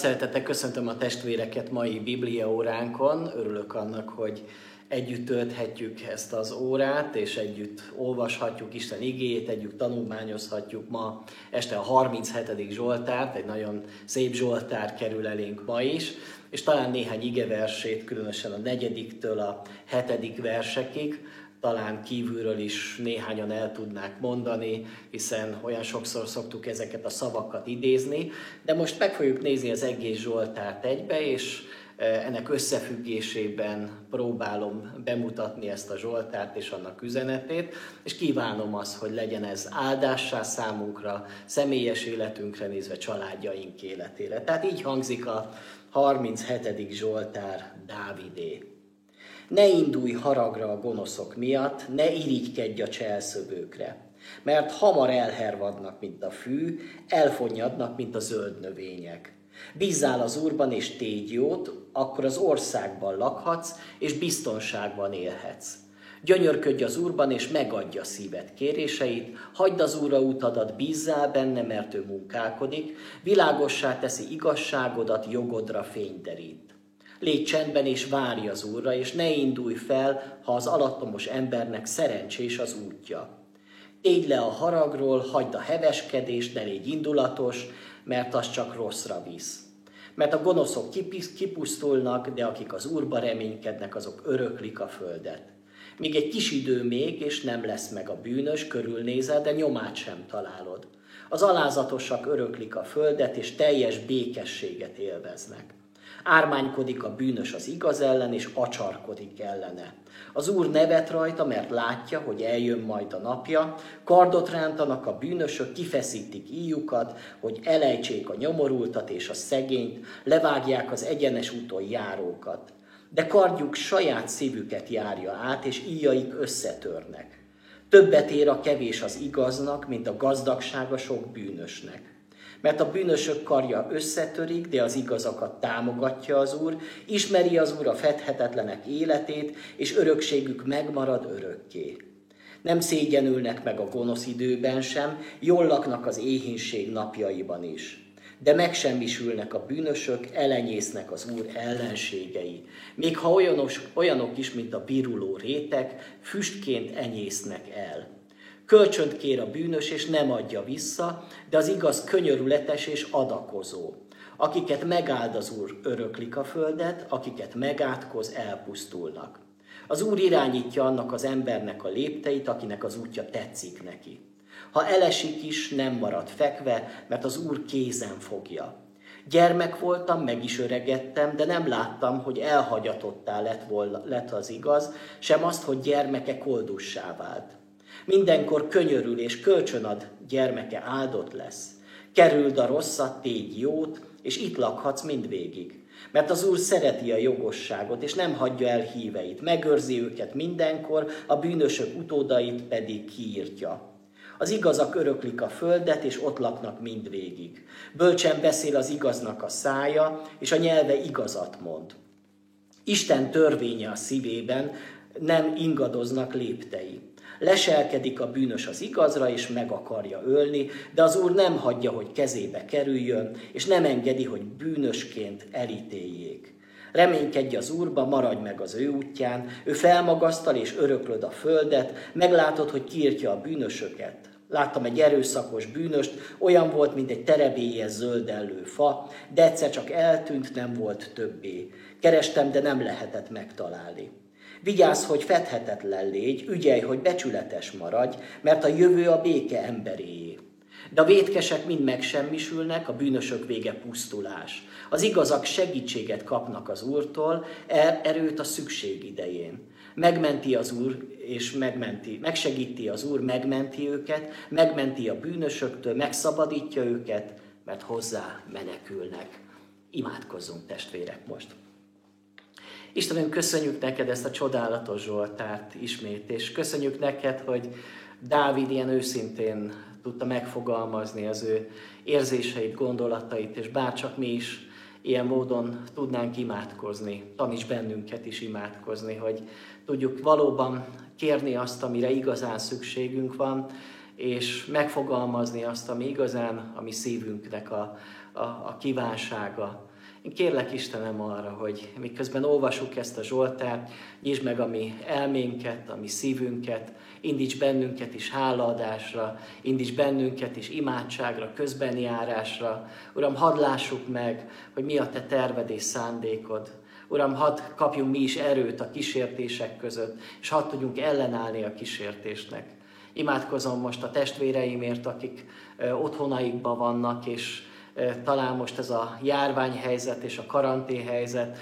szeretettel köszöntöm a testvéreket mai Biblia óránkon. Örülök annak, hogy együtt tölthetjük ezt az órát, és együtt olvashatjuk Isten igét, együtt tanulmányozhatjuk ma este a 37. Zsoltárt, egy nagyon szép Zsoltár kerül elénk ma is, és talán néhány igeversét, különösen a negyediktől a hetedik versekig, talán kívülről is néhányan el tudnák mondani, hiszen olyan sokszor szoktuk ezeket a szavakat idézni, de most meg fogjuk nézni az egész Zsoltárt egybe, és e, ennek összefüggésében próbálom bemutatni ezt a Zsoltárt és annak üzenetét, és kívánom azt, hogy legyen ez áldássá számunkra, személyes életünkre nézve, családjaink életére. Tehát így hangzik a 37. Zsoltár Dávidé. Ne indulj haragra a gonoszok miatt, ne irigykedj a cselszövőkre, mert hamar elhervadnak, mint a fű, elfonnyadnak, mint a zöld növények. Bízzál az Úrban és tégy jót, akkor az országban lakhatsz, és biztonságban élhetsz. Gyönyörködj az Úrban, és megadja szíved kéréseit, hagyd az Úrra utadat, bízzál benne, mert ő munkálkodik, világossá teszi igazságodat, jogodra fényderít. Légy csendben és várj az Úrra, és ne indulj fel, ha az alattomos embernek szerencsés az útja. Tégy le a haragról, hagyd a heveskedést, ne légy indulatos, mert az csak rosszra visz. Mert a gonoszok kipusztulnak, de akik az Úrba reménykednek, azok öröklik a földet. Még egy kis idő még, és nem lesz meg a bűnös, körülnézel, de nyomát sem találod. Az alázatosak öröklik a földet, és teljes békességet élveznek. Ármánykodik a bűnös az igaz ellen, és acsarkodik ellene. Az Úr nevet rajta, mert látja, hogy eljön majd a napja, kardot rántanak a bűnösök, kifeszítik íjukat, hogy elejtsék a nyomorultat és a szegényt, levágják az egyenes úton járókat. De kardjuk saját szívüket járja át, és íjaik összetörnek. Többet ér a kevés az igaznak, mint a gazdagsága sok bűnösnek. Mert a bűnösök karja összetörik, de az igazakat támogatja az Úr, ismeri az Úr a fedhetetlenek életét, és örökségük megmarad örökké. Nem szégyenülnek meg a gonosz időben sem, jól laknak az éhínség napjaiban is. De megsemmisülnek a bűnösök, elenyésznek az Úr ellenségei. Még ha olyanos, olyanok is, mint a biruló rétek, füstként enyésznek el. Kölcsönt kér a bűnös, és nem adja vissza, de az igaz könyörületes és adakozó. Akiket megáld az Úr, öröklik a földet, akiket megátkoz, elpusztulnak. Az Úr irányítja annak az embernek a lépteit, akinek az útja tetszik neki. Ha elesik is, nem marad fekve, mert az Úr kézen fogja. Gyermek voltam, meg is öregettem, de nem láttam, hogy elhagyatottá lett, volna, lett az igaz, sem azt, hogy gyermeke koldussá vált. Mindenkor könyörül és kölcsönad, gyermeke áldott lesz. Kerüld a rosszat, tégy jót, és itt lakhatsz mindvégig. Mert az Úr szereti a jogosságot, és nem hagyja el híveit. Megőrzi őket mindenkor, a bűnösök utódait pedig kiírtja. Az igazak öröklik a földet, és ott laknak mindvégig. Bölcsen beszél az igaznak a szája, és a nyelve igazat mond. Isten törvénye a szívében, nem ingadoznak léptei. Leselkedik a bűnös az igazra, és meg akarja ölni, de az Úr nem hagyja, hogy kezébe kerüljön, és nem engedi, hogy bűnösként elítéljék. Reménykedj az Úrba, maradj meg az ő útján, ő felmagasztal és öröklöd a földet, meglátod, hogy kiirtja a bűnösöket. Láttam egy erőszakos bűnöst, olyan volt, mint egy terebélyes zöldellő fa, de egyszer csak eltűnt, nem volt többé. Kerestem, de nem lehetett megtalálni. Vigyázz, hogy fedhetetlen légy, ügyelj, hogy becsületes maradj, mert a jövő a béke emberéé. De a vétkesek mind megsemmisülnek, a bűnösök vége pusztulás. Az igazak segítséget kapnak az Úrtól, er, erőt a szükség idején. Megmenti az Úr, és megmenti, megsegíti az Úr, megmenti őket, megmenti a bűnösöktől, megszabadítja őket, mert hozzá menekülnek. Imádkozzunk testvérek most! Istenem, köszönjük neked ezt a csodálatos Zsoltárt ismét, és köszönjük neked, hogy Dávid ilyen őszintén tudta megfogalmazni az ő érzéseit, gondolatait, és bárcsak mi is ilyen módon tudnánk imádkozni, taníts bennünket is imádkozni, hogy tudjuk valóban kérni azt, amire igazán szükségünk van, és megfogalmazni azt, ami igazán a mi szívünknek a, a, a kívánsága, Én kérlek Istenem arra, hogy miközben olvasuk ezt a Zsoltárt, nyisd meg a mi elménket, a mi szívünket, indíts bennünket is hálaadásra, indíts bennünket is imádságra, közbenjárásra. Uram, hadd lássuk meg, hogy mi a Te terved és szándékod. Uram, hadd kapjunk mi is erőt a kísértések között, és hadd tudjunk ellenállni a kísértésnek. Imádkozom most a testvéreimért, akik otthonaikban vannak, és talán most ez a járványhelyzet és a karanténhelyzet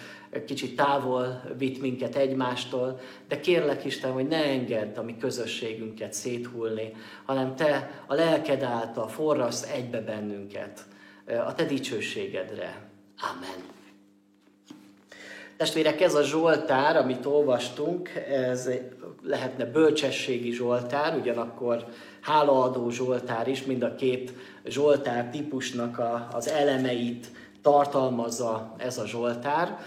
kicsit távol vitt minket egymástól, de kérlek Isten, hogy ne engedd a mi közösségünket széthullni, hanem Te a lelked által forrasz egybe bennünket a Te dicsőségedre. Amen. Testvérek, ez a Zsoltár, amit olvastunk, ez lehetne bölcsességi Zsoltár, ugyanakkor hálaadó Zsoltár is, mind a két Zsoltár típusnak a, az elemeit tartalmazza ez a Zsoltár.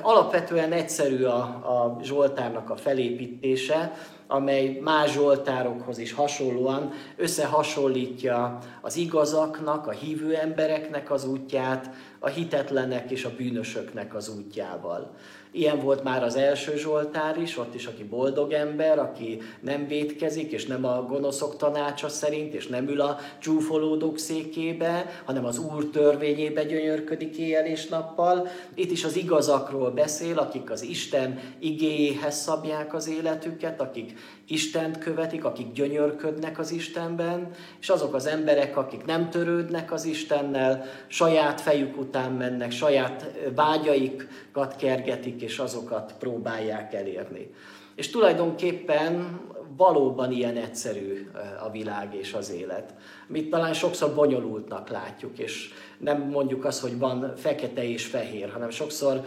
Alapvetően egyszerű a, a Zsoltárnak a felépítése, amely más Zsoltárokhoz is hasonlóan összehasonlítja az igazaknak, a hívő embereknek az útját, a hitetlenek és a bűnösöknek az útjával. Ilyen volt már az első Zsoltár is, ott is, aki boldog ember, aki nem vétkezik, és nem a gonoszok tanácsa szerint, és nem ül a csúfolódók székébe, hanem az Úr törvényébe gyönyörködik éjjel és nappal. Itt is az igazakról beszél, akik az Isten igéjéhez szabják az életüket, akik Istent követik, akik gyönyörködnek az Istenben, és azok az emberek, akik nem törődnek az Istennel, saját fejük után mennek, saját vágyaikat kergetik, és azokat próbálják elérni. És tulajdonképpen valóban ilyen egyszerű a világ és az élet. Mit talán sokszor bonyolultnak látjuk, és nem mondjuk azt, hogy van fekete és fehér, hanem sokszor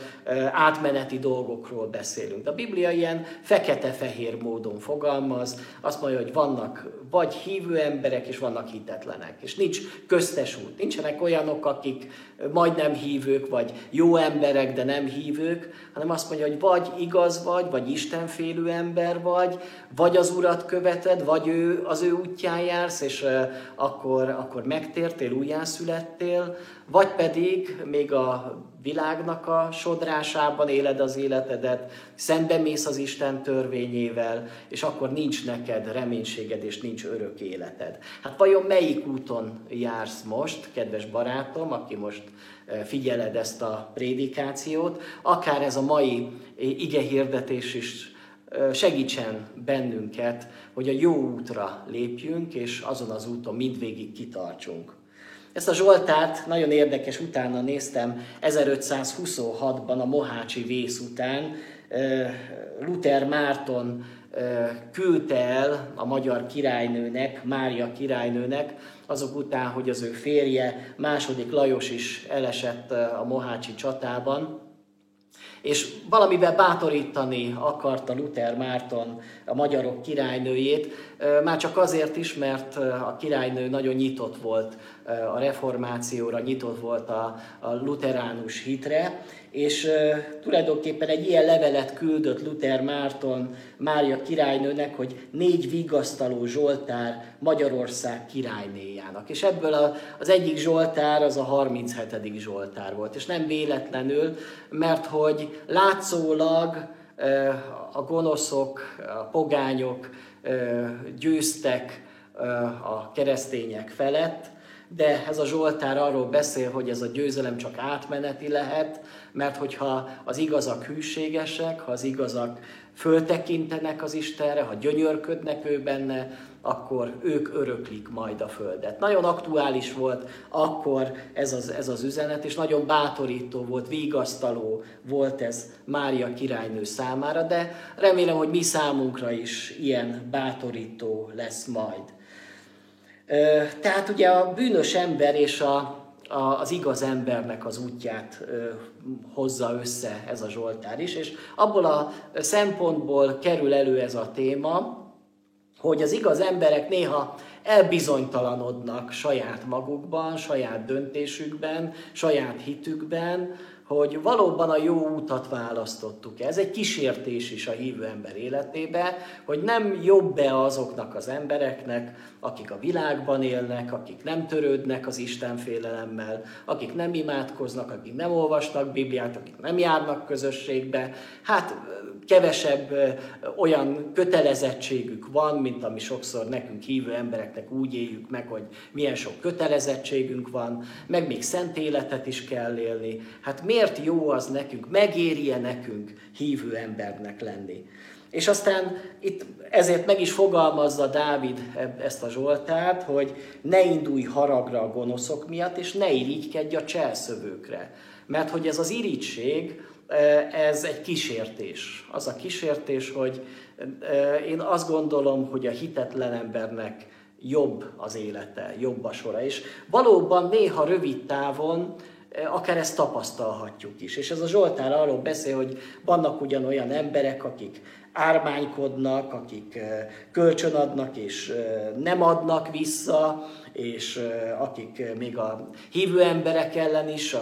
átmeneti dolgokról beszélünk. De a Biblia ilyen fekete-fehér módon fogalmaz, azt mondja, hogy vannak vagy hívő emberek, és vannak hitetlenek. És nincs köztes út. Nincsenek olyanok, akik majdnem hívők, vagy jó emberek, de nem hívők, hanem azt mondja, hogy vagy igaz vagy, vagy istenfélő ember vagy, vagy az Urat követed, vagy ő, az ő útján jársz, és akkor, akkor megtértél, újjászülettél, vagy pedig még a világnak a sodrásában éled az életedet, szembemész az Isten törvényével, és akkor nincs neked reménységed, és nincs örök életed. Hát vajon melyik úton jársz most, kedves barátom, aki most figyeled ezt a prédikációt, akár ez a mai ige hirdetés is segítsen bennünket, hogy a jó útra lépjünk, és azon az úton mindvégig kitartsunk. Ezt a Zsoltárt nagyon érdekes, utána néztem 1526-ban a Mohácsi vész után, Luther Márton küldte el a magyar királynőnek, Mária királynőnek, azok után, hogy az ő férje, második Lajos is elesett a Mohácsi csatában, és valamivel bátorítani akarta Luther Márton a magyarok királynőjét, már csak azért is, mert a királynő nagyon nyitott volt a reformációra, nyitott volt a, a luteránus hitre, és uh, tulajdonképpen egy ilyen levelet küldött Luther Márton Mária királynőnek, hogy négy vigasztaló Zsoltár Magyarország királynéjának. És ebből a, az egyik Zsoltár az a 37. Zsoltár volt. És nem véletlenül, mert hogy látszólag uh, a gonoszok, a pogányok uh, győztek a keresztények felett, de ez a Zsoltár arról beszél, hogy ez a győzelem csak átmeneti lehet, mert hogyha az igazak hűségesek, ha az igazak föltekintenek az Istenre, ha gyönyörködnek ő benne, akkor ők öröklik majd a földet. Nagyon aktuális volt akkor ez az, ez az üzenet, és nagyon bátorító volt, vigasztaló volt ez Mária királynő számára, de remélem, hogy mi számunkra is ilyen bátorító lesz majd. Tehát ugye a bűnös ember és a, a, az igaz embernek az útját hozza össze ez a Zsoltár is, és abból a szempontból kerül elő ez a téma, hogy az igaz emberek néha elbizonytalanodnak saját magukban, saját döntésükben, saját hitükben, hogy valóban a jó útat választottuk. Ez egy kísértés is a hívő ember életébe, hogy nem jobb-e azoknak az embereknek, akik a világban élnek, akik nem törődnek az Isten félelemmel, akik nem imádkoznak, akik nem olvasnak Bibliát, akik nem járnak közösségbe. Hát kevesebb olyan kötelezettségük van, mint ami sokszor nekünk hívő embereknek úgy éljük meg, hogy milyen sok kötelezettségünk van, meg még szent életet is kell élni. Hát miért jó az nekünk, megéri-e nekünk hívő embernek lenni? És aztán itt ezért meg is fogalmazza Dávid ezt a Zsoltárt, hogy ne indulj haragra a gonoszok miatt, és ne irigykedj a cselszövőkre. Mert hogy ez az irigység, ez egy kísértés. Az a kísértés, hogy én azt gondolom, hogy a hitetlen embernek jobb az élete, jobb a sora. És valóban néha rövid távon akár ezt tapasztalhatjuk is. És ez a Zsoltár arról beszél, hogy vannak ugyanolyan emberek, akik ármánykodnak, akik kölcsönadnak és nem adnak vissza, és akik még a hívő emberek ellen is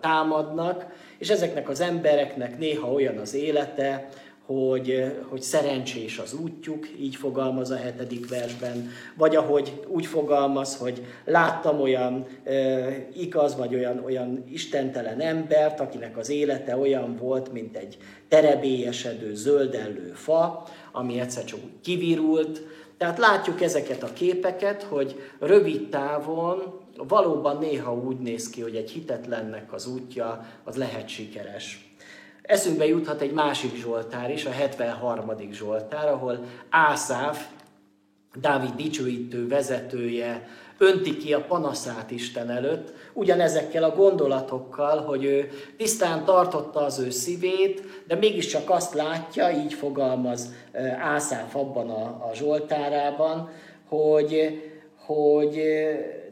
támadnak, és ezeknek az embereknek néha olyan az élete, hogy, hogy szerencsés az útjuk, így fogalmaz a hetedik versben, vagy ahogy úgy fogalmaz, hogy láttam olyan e, igaz, vagy olyan, olyan istentelen embert, akinek az élete olyan volt, mint egy terebélyesedő, zöldellő fa, ami egyszer csak úgy kivirult. Tehát látjuk ezeket a képeket, hogy rövid távon valóban néha úgy néz ki, hogy egy hitetlennek az útja az lehet sikeres. Eszünkbe juthat egy másik Zsoltár is, a 73. Zsoltár, ahol Ászáf, Dávid dicsőítő vezetője, önti ki a panaszát Isten előtt, ugyanezekkel a gondolatokkal, hogy ő tisztán tartotta az ő szívét, de mégiscsak azt látja, így fogalmaz Ászáf abban a, a Zsoltárában, hogy hogy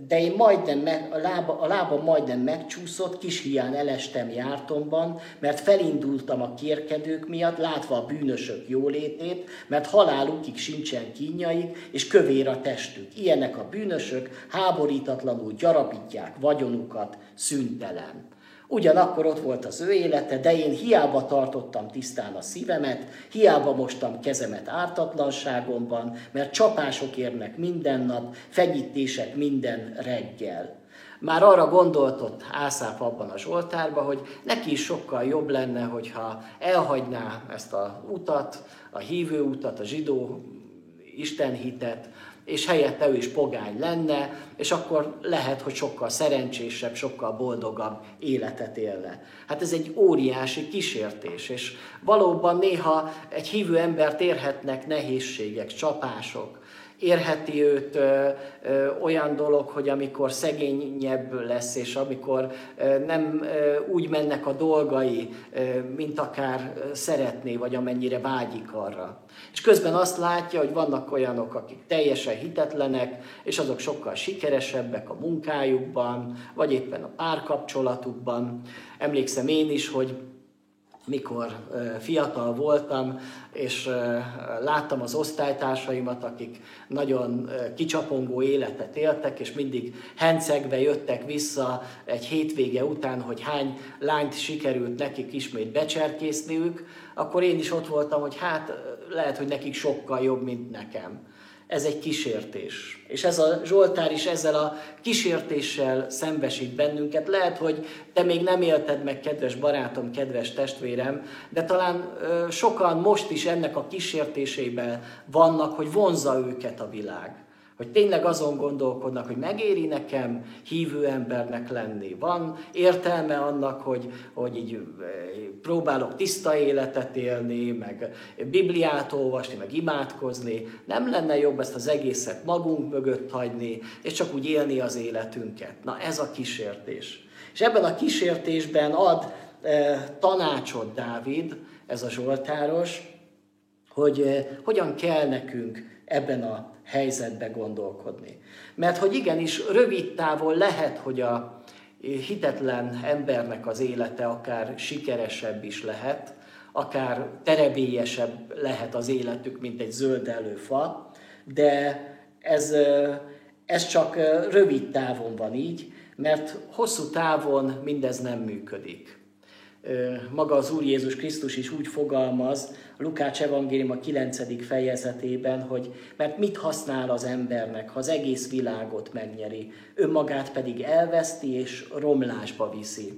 de én majdnem, meg, a, lába, a lábam majdnem megcsúszott, kis hián elestem jártomban, mert felindultam a kérkedők miatt, látva a bűnösök jólétét, mert halálukig sincsen kínjaik, és kövér a testük. Ilyenek a bűnösök, háborítatlanul gyarapítják vagyonukat szüntelen. Ugyanakkor ott volt az ő élete, de én hiába tartottam tisztán a szívemet, hiába mostam kezemet ártatlanságomban, mert csapások érnek minden nap, fegyítések minden reggel. Már arra gondoltott Ászáp abban a Zsoltárban, hogy neki is sokkal jobb lenne, hogyha elhagyná ezt a utat, a hívő utat, a zsidó istenhitet, és helyette ő is pogány lenne, és akkor lehet, hogy sokkal szerencsésebb, sokkal boldogabb életet élne. Hát ez egy óriási kísértés, és valóban néha egy hívő embert érhetnek nehézségek, csapások, érheti őt ö, ö, olyan dolog, hogy amikor szegényebb lesz, és amikor ö, nem ö, úgy mennek a dolgai, ö, mint akár szeretné, vagy amennyire vágyik arra. És közben azt látja, hogy vannak olyanok, akik teljesen hitetlenek, és azok sokkal sikeresebbek a munkájukban, vagy éppen a párkapcsolatukban. Emlékszem én is, hogy mikor fiatal voltam, és láttam az osztálytársaimat, akik nagyon kicsapongó életet éltek, és mindig hencegve jöttek vissza egy hétvége után, hogy hány lányt sikerült nekik ismét becserkészniük, akkor én is ott voltam, hogy hát lehet, hogy nekik sokkal jobb, mint nekem ez egy kísértés. És ez a Zsoltár is ezzel a kísértéssel szembesít bennünket. Lehet, hogy te még nem élted meg, kedves barátom, kedves testvérem, de talán sokan most is ennek a kísértésében vannak, hogy vonza őket a világ. Hogy tényleg azon gondolkodnak, hogy megéri nekem hívő embernek lenni. Van értelme annak, hogy, hogy így eh, próbálok tiszta életet élni, meg Bibliát olvasni, meg imádkozni. Nem lenne jobb ezt az egészet magunk mögött hagyni, és csak úgy élni az életünket. Na ez a kísértés. És ebben a kísértésben ad eh, tanácsot Dávid, ez a Zsoltáros, hogy eh, hogyan kell nekünk ebben a helyzetbe gondolkodni. Mert hogy igenis rövid távon lehet, hogy a hitetlen embernek az élete akár sikeresebb is lehet, akár terebélyesebb lehet az életük, mint egy zöld előfa, de ez, ez csak rövid távon van így, mert hosszú távon mindez nem működik. Maga az Úr Jézus Krisztus is úgy fogalmaz, Lukács evangélium a 9. fejezetében, hogy mert mit használ az embernek, ha az egész világot megnyeri, önmagát pedig elveszti és romlásba viszi.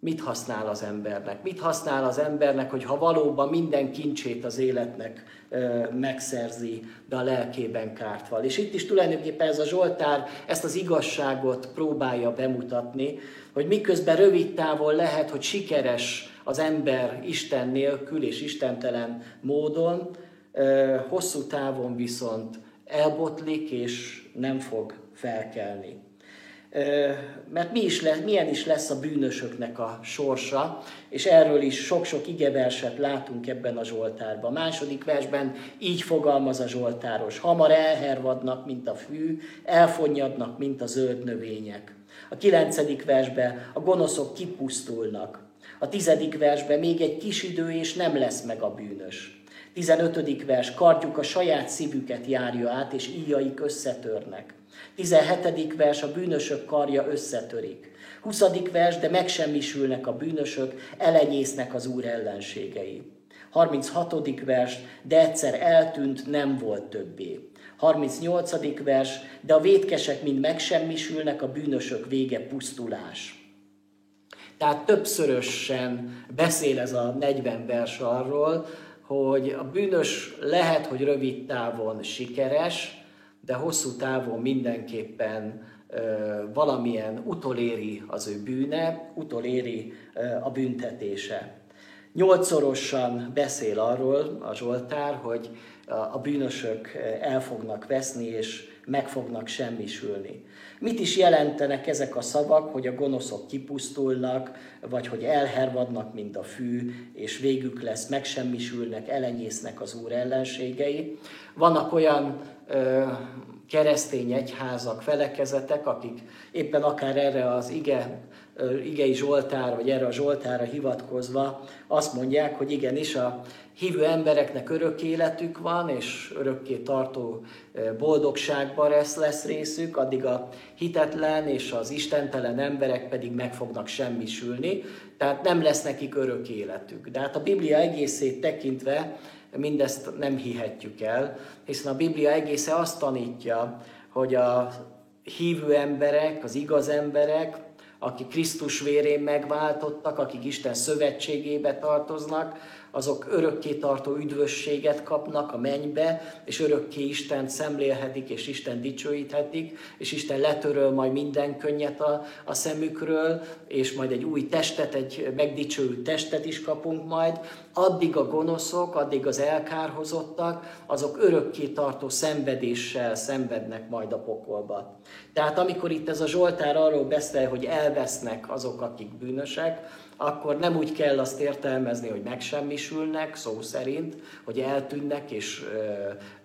Mit használ az embernek? Mit használ az embernek, hogy ha valóban minden kincsét az életnek ö, megszerzi, de a lelkében kárt val. És itt is tulajdonképpen ez a Zsoltár ezt az igazságot próbálja bemutatni, hogy miközben rövid távon lehet, hogy sikeres az ember Isten nélkül és istentelen módon, hosszú távon viszont elbotlik és nem fog felkelni. Mert mi is lesz, milyen is lesz a bűnösöknek a sorsa, és erről is sok-sok igeverset látunk ebben a Zsoltárban. A második versben így fogalmaz a Zsoltáros. Hamar elhervadnak, mint a fű, elfonnyadnak, mint a zöld növények. A kilencedik versben a gonoszok kipusztulnak. A tizedik versben még egy kis idő, és nem lesz meg a bűnös. Tizenötödik vers, kardjuk a saját szívüket járja át, és íjaik összetörnek. Tizenhetedik vers, a bűnösök karja összetörik. Huszadik vers, de megsemmisülnek a bűnösök, elenyésznek az Úr ellenségei. 36. vers, de egyszer eltűnt, nem volt többé. 38. vers, de a vétkesek mind megsemmisülnek, a bűnösök vége pusztulás. Tehát többszörösen beszél ez a 40 vers arról, hogy a bűnös lehet, hogy rövid távon sikeres, de hosszú távon mindenképpen valamilyen utoléri az ő bűne, utoléri a büntetése. Nyolcszorosan beszél arról a Zsoltár, hogy a bűnösök el fognak veszni, és meg fognak semmisülni. Mit is jelentenek ezek a szavak, hogy a gonoszok kipusztulnak, vagy hogy elhervadnak, mint a fű, és végük lesz, megsemmisülnek, elenyésznek az Úr ellenségei. Vannak olyan keresztény egyházak, felekezetek, akik éppen akár erre az ige igei Zsoltár, vagy erre a Zsoltára hivatkozva azt mondják, hogy igenis a hívő embereknek örök életük van, és örökké tartó boldogságban lesz, lesz részük, addig a hitetlen és az istentelen emberek pedig meg fognak semmisülni, tehát nem lesz nekik örök életük. De hát a Biblia egészét tekintve mindezt nem hihetjük el, hiszen a Biblia egésze azt tanítja, hogy a hívő emberek, az igaz emberek, akik Krisztus vérén megváltottak, akik Isten szövetségébe tartoznak, azok örökké tartó üdvösséget kapnak a mennybe, és örökké Isten szemlélhetik, és Isten dicsőíthetik, és Isten letöröl majd minden könnyet a, a szemükről, és majd egy új testet, egy megdicsőült testet is kapunk majd. Addig a gonoszok, addig az elkárhozottak, azok örökké tartó szenvedéssel szenvednek majd a pokolba. Tehát amikor itt ez a Zsoltár arról beszél, hogy elvesznek azok, akik bűnösek, akkor nem úgy kell azt értelmezni, hogy megsemmisülnek, szó szerint, hogy eltűnnek és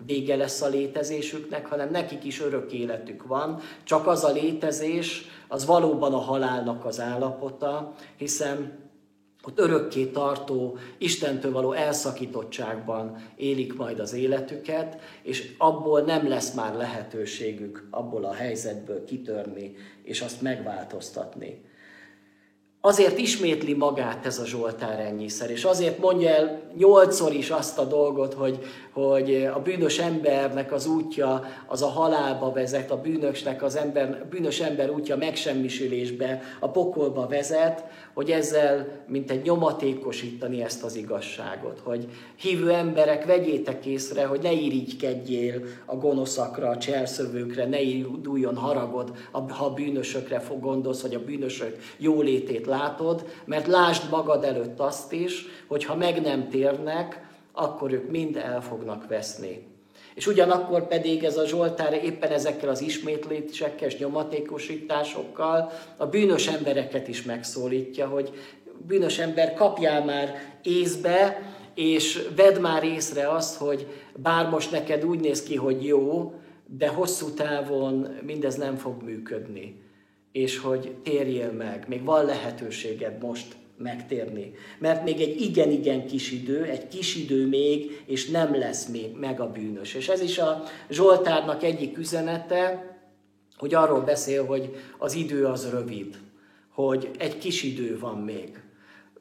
vége lesz a létezésüknek, hanem nekik is örök életük van, csak az a létezés, az valóban a halálnak az állapota, hiszen ott örökké tartó, Istentől való elszakítottságban élik majd az életüket, és abból nem lesz már lehetőségük abból a helyzetből kitörni, és azt megváltoztatni. Azért ismétli magát ez a Zsoltár ennyiszer, és azért mondja el nyolcszor is azt a dolgot, hogy, hogy a bűnös embernek az útja az a halálba vezet, a bűnösnek az ember, bűnös ember útja megsemmisülésbe, a pokolba vezet, hogy ezzel mint egy nyomatékosítani ezt az igazságot, hogy hívő emberek, vegyétek észre, hogy ne irigykedjél a gonoszakra, a cselszövőkre, ne induljon haragod, ha a bűnösökre fog gondolsz, vagy a bűnösök jólétét látod, mert lásd magad előtt azt is, hogy ha meg nem térnek, akkor ők mind el fognak veszni. És ugyanakkor pedig ez a Zsoltár éppen ezekkel az ismétlésekkel és nyomatékosításokkal a bűnös embereket is megszólítja, hogy bűnös ember kapjál már észbe, és vedd már észre azt, hogy bár most neked úgy néz ki, hogy jó, de hosszú távon mindez nem fog működni. És hogy térjél meg, még van lehetőséged most megtérni. Mert még egy igen-igen kis idő, egy kis idő még, és nem lesz még meg a bűnös. És ez is a Zsoltárnak egyik üzenete, hogy arról beszél, hogy az idő az rövid, hogy egy kis idő van még.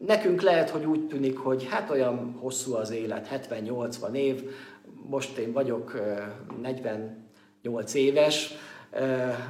nekünk lehet, hogy úgy tűnik, hogy hát olyan hosszú az élet, 70-80 év, most én vagyok 48 éves,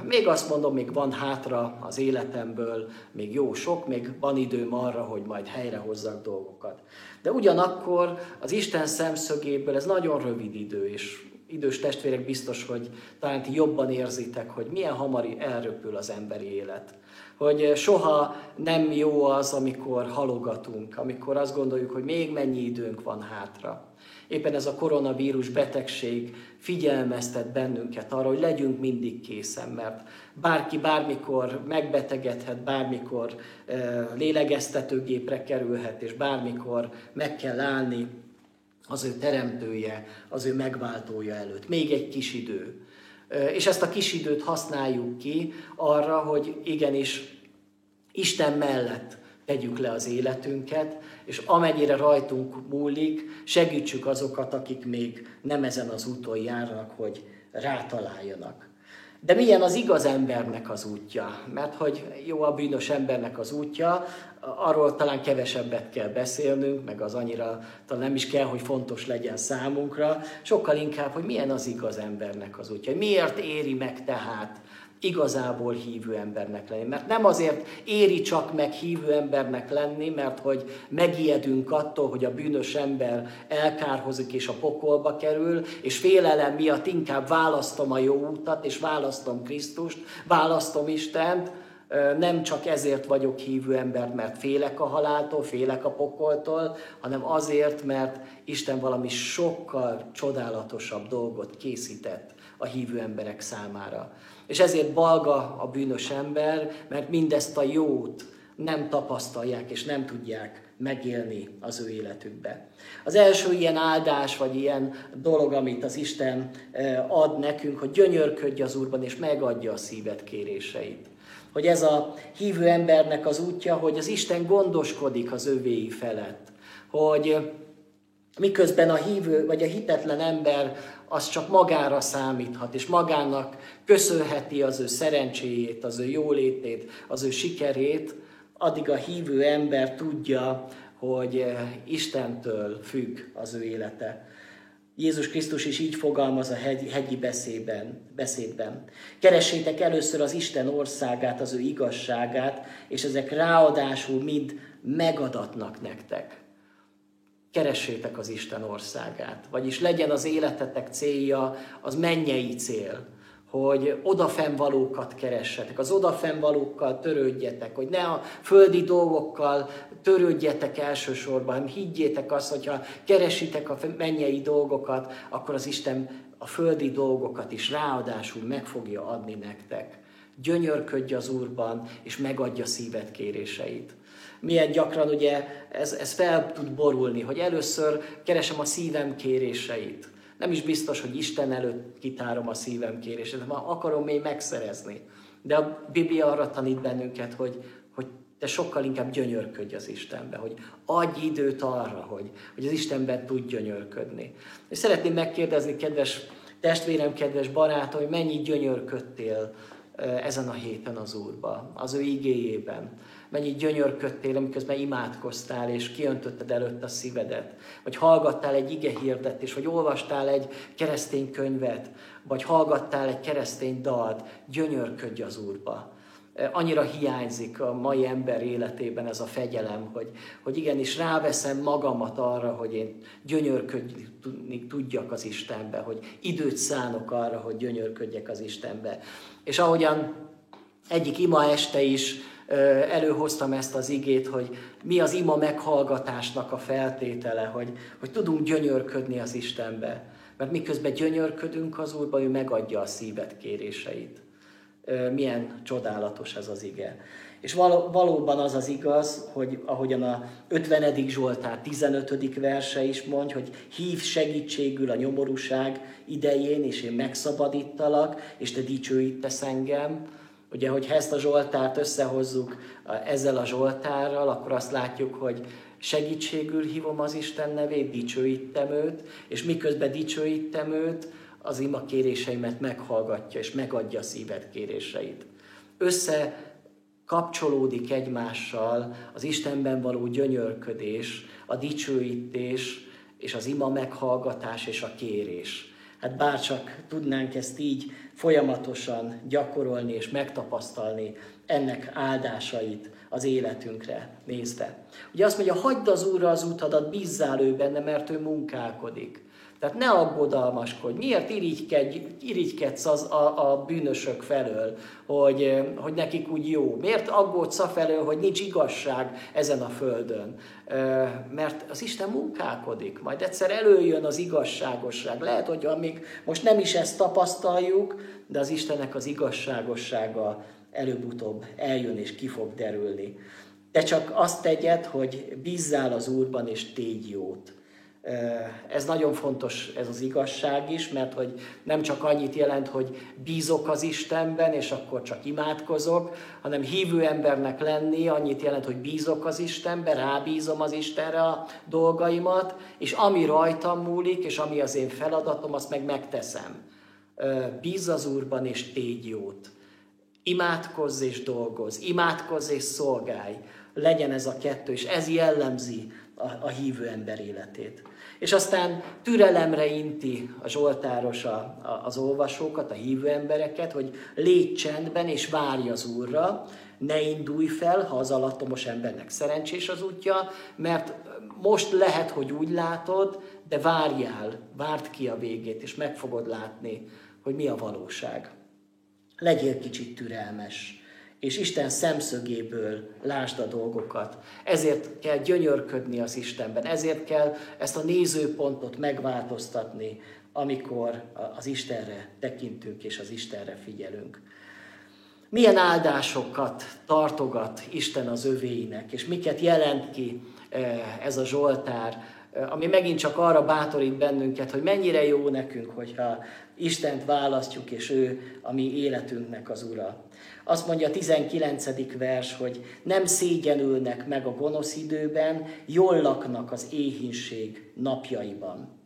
még azt mondom, még van hátra az életemből, még jó sok, még van időm arra, hogy majd helyrehozzak dolgokat. De ugyanakkor az Isten szemszögéből ez nagyon rövid idő, és idős testvérek biztos, hogy talán ti jobban érzitek, hogy milyen hamar elröpül az emberi élet. Hogy soha nem jó az, amikor halogatunk, amikor azt gondoljuk, hogy még mennyi időnk van hátra. Éppen ez a koronavírus betegség figyelmeztet bennünket arra, hogy legyünk mindig készen, mert bárki bármikor megbetegedhet, bármikor lélegeztetőgépre kerülhet, és bármikor meg kell állni az ő teremtője, az ő megváltója előtt. Még egy kis idő. És ezt a kis időt használjuk ki arra, hogy igenis Isten mellett tegyük le az életünket, és amennyire rajtunk múlik, segítsük azokat, akik még nem ezen az úton járnak, hogy rátaláljanak. De milyen az igaz embernek az útja? Mert hogy jó a bűnös embernek az útja, arról talán kevesebbet kell beszélnünk, meg az annyira talán nem is kell, hogy fontos legyen számunkra, sokkal inkább, hogy milyen az igaz embernek az útja. Miért éri meg tehát igazából hívő embernek lenni. Mert nem azért éri csak meg hívő embernek lenni, mert hogy megijedünk attól, hogy a bűnös ember elkárhozik és a pokolba kerül, és félelem miatt inkább választom a jó utat, és választom Krisztust, választom Istent, nem csak ezért vagyok hívő ember, mert félek a haláltól, félek a pokoltól, hanem azért, mert Isten valami sokkal csodálatosabb dolgot készített a hívő emberek számára. És ezért balga a bűnös ember, mert mindezt a jót nem tapasztalják és nem tudják megélni az ő életükbe. Az első ilyen áldás, vagy ilyen dolog, amit az Isten eh, ad nekünk, hogy gyönyörködj az Úrban, és megadja a szíved kéréseit. Hogy ez a hívő embernek az útja, hogy az Isten gondoskodik az övéi felett. Hogy miközben a hívő, vagy a hitetlen ember az csak magára számíthat, és magának köszönheti az ő szerencséjét, az ő jólétét, az ő sikerét, addig a hívő ember tudja, hogy eh, Istentől függ az ő élete. Jézus Krisztus is így fogalmaz a hegyi beszédben, beszédben. Keressétek először az Isten országát, az ő igazságát, és ezek ráadásul mind megadatnak nektek keressétek az Isten országát. Vagyis legyen az életetek célja az mennyei cél, hogy odafennvalókat keressetek, az odafennvalókkal törődjetek, hogy ne a földi dolgokkal törődjetek elsősorban, hanem higgyétek azt, hogyha keresitek a mennyei dolgokat, akkor az Isten a földi dolgokat is ráadásul meg fogja adni nektek. Gyönyörködj az Úrban, és megadja szíved kéréseit milyen gyakran ugye ez, ez fel tud borulni, hogy először keresem a szívem kéréseit. Nem is biztos, hogy Isten előtt kitárom a szívem kérését, hanem akarom még megszerezni. De a Biblia arra tanít bennünket, hogy, hogy te sokkal inkább gyönyörködj az Istenbe, hogy adj időt arra, hogy, hogy az Istenben tud gyönyörködni. És szeretném megkérdezni, kedves testvérem, kedves barátom, hogy mennyit gyönyörködtél ezen a héten az Úrba, az ő igéjében mennyit gyönyörködtél, amiközben imádkoztál, és kiöntötted előtt a szívedet, vagy hallgattál egy ige hirdetés, vagy olvastál egy keresztény könyvet, vagy hallgattál egy keresztény dalt, gyönyörködj az Úrba. Annyira hiányzik a mai ember életében ez a fegyelem, hogy, hogy igenis ráveszem magamat arra, hogy én gyönyörködni tudjak az Istenbe, hogy időt szánok arra, hogy gyönyörködjek az Istenbe. És ahogyan egyik ima este is előhoztam ezt az igét, hogy mi az ima meghallgatásnak a feltétele, hogy, hogy tudunk gyönyörködni az Istenbe. Mert miközben gyönyörködünk az Úrba, ő megadja a szívet kéréseit. Milyen csodálatos ez az ige. És valóban az az igaz, hogy ahogyan a 50. Zsoltár 15. verse is mondja, hogy hív segítségül a nyomorúság idején, és én megszabadítalak, és te dicsőítesz engem, Ugye, hogyha ezt a Zsoltárt összehozzuk ezzel a Zsoltárral, akkor azt látjuk, hogy segítségül hívom az Isten nevét, dicsőítem őt, és miközben dicsőítem őt, az ima kéréseimet meghallgatja, és megadja a szíved kéréseit. Össze kapcsolódik egymással az Istenben való gyönyörködés, a dicsőítés, és az ima meghallgatás és a kérés. Hát bárcsak tudnánk ezt így folyamatosan gyakorolni és megtapasztalni ennek áldásait az életünkre nézve. Ugye azt mondja, hagyd az Úrra az utadat, bízzál ő benne, mert ő munkálkodik. Tehát ne aggodalmaskodj. Miért irigykedj, irigykedsz az a, a bűnösök felől, hogy, hogy nekik úgy jó? Miért aggódsz a felől, hogy nincs igazság ezen a földön? Mert az Isten munkálkodik, majd egyszer előjön az igazságosság. Lehet, hogy amíg most nem is ezt tapasztaljuk, de az Istennek az igazságossága előbb-utóbb eljön és ki fog derülni. De csak azt tegyed, hogy bízzál az Úrban és tégy jót. Ez nagyon fontos, ez az igazság is, mert hogy nem csak annyit jelent, hogy bízok az Istenben, és akkor csak imádkozok, hanem hívő embernek lenni annyit jelent, hogy bízok az Istenben, rábízom az Istenre a dolgaimat, és ami rajtam múlik, és ami az én feladatom, azt meg megteszem. Bíz az Úrban, és tégy jót. Imádkozz és dolgozz, imádkozz és szolgálj. Legyen ez a kettő, és ez jellemzi a, a hívő ember életét. És aztán türelemre inti a Zsoltáros a, a, az olvasókat, a hívő embereket, hogy légy csendben és várj az Úrra, ne indulj fel, ha az alattomos embernek szerencsés az útja, mert most lehet, hogy úgy látod, de várjál, várd ki a végét, és meg fogod látni, hogy mi a valóság. Legyél kicsit türelmes és Isten szemszögéből lásd a dolgokat. Ezért kell gyönyörködni az Istenben, ezért kell ezt a nézőpontot megváltoztatni, amikor az Istenre tekintünk és az Istenre figyelünk. Milyen áldásokat tartogat Isten az övéinek, és miket jelent ki eh, ez a Zsoltár, eh, ami megint csak arra bátorít bennünket, hogy mennyire jó nekünk, hogyha Istent választjuk, és ő a mi életünknek az Ura. Azt mondja a 19. vers, hogy nem szégyenülnek meg a gonosz időben, jól laknak az éhínség napjaiban.